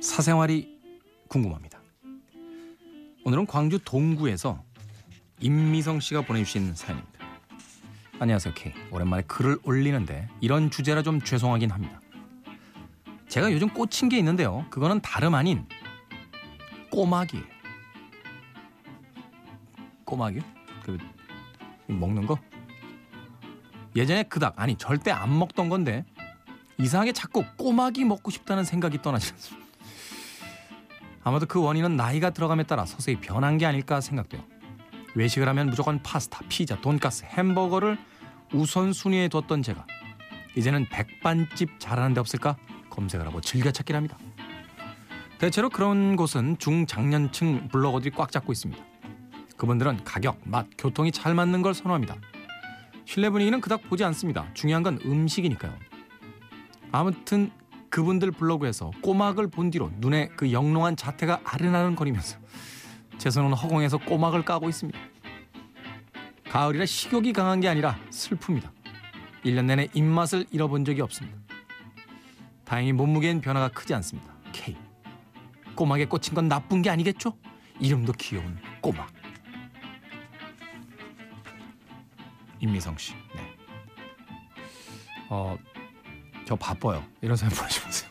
사생활이 궁금합니다. 오늘은 광주 동구에서 임미성 씨가 보내주신 사연입니다. 안녕하세요, K. 오랜만에 글을 올리는데 이런 주제라 좀 죄송하긴 합니다. 제가 요즘 꽂힌 게 있는데요. 그거는 다름 아닌 꼬막이에요. 꼬막이요? 그 먹는 거? 예전에 그닥 아니 절대 안 먹던 건데 이상하게 자꾸 꼬막이 먹고 싶다는 생각이 떠나지 않습니다. 아마도 그 원인은 나이가 들어감에 따라 서서히 변한 게 아닐까 생각돼요. 외식을 하면 무조건 파스타, 피자, 돈가스, 햄버거를 우선순위에 뒀던 제가 이제는 백반집 잘하는 데 없을까 검색을 하고 즐겨찾긴 합니다. 대체로 그런 곳은 중장년층 블로거들이 꽉 잡고 있습니다. 그분들은 가격, 맛, 교통이 잘 맞는 걸 선호합니다. 실내 분위기는 그닥 보지 않습니다. 중요한 건 음식이니까요. 아무튼 그분들 블로그에서 꼬막을 본 뒤로 눈에 그 영롱한 자태가 아른아른거리면서 제 손은 허공에서 꼬막을 까고 있습니다. 가을이라 식욕이 강한 게 아니라 슬픕니다. 1년 내내 입맛을 잃어본 적이 없습니다. 다행히 몸무게엔 변화가 크지 않습니다. K. 꼬막에 꽂힌 건 나쁜 게 아니겠죠? 이름도 귀여운 꼬막. 임미성 씨. 네. 어, 저 바빠요. 이런 사연 보내주세요.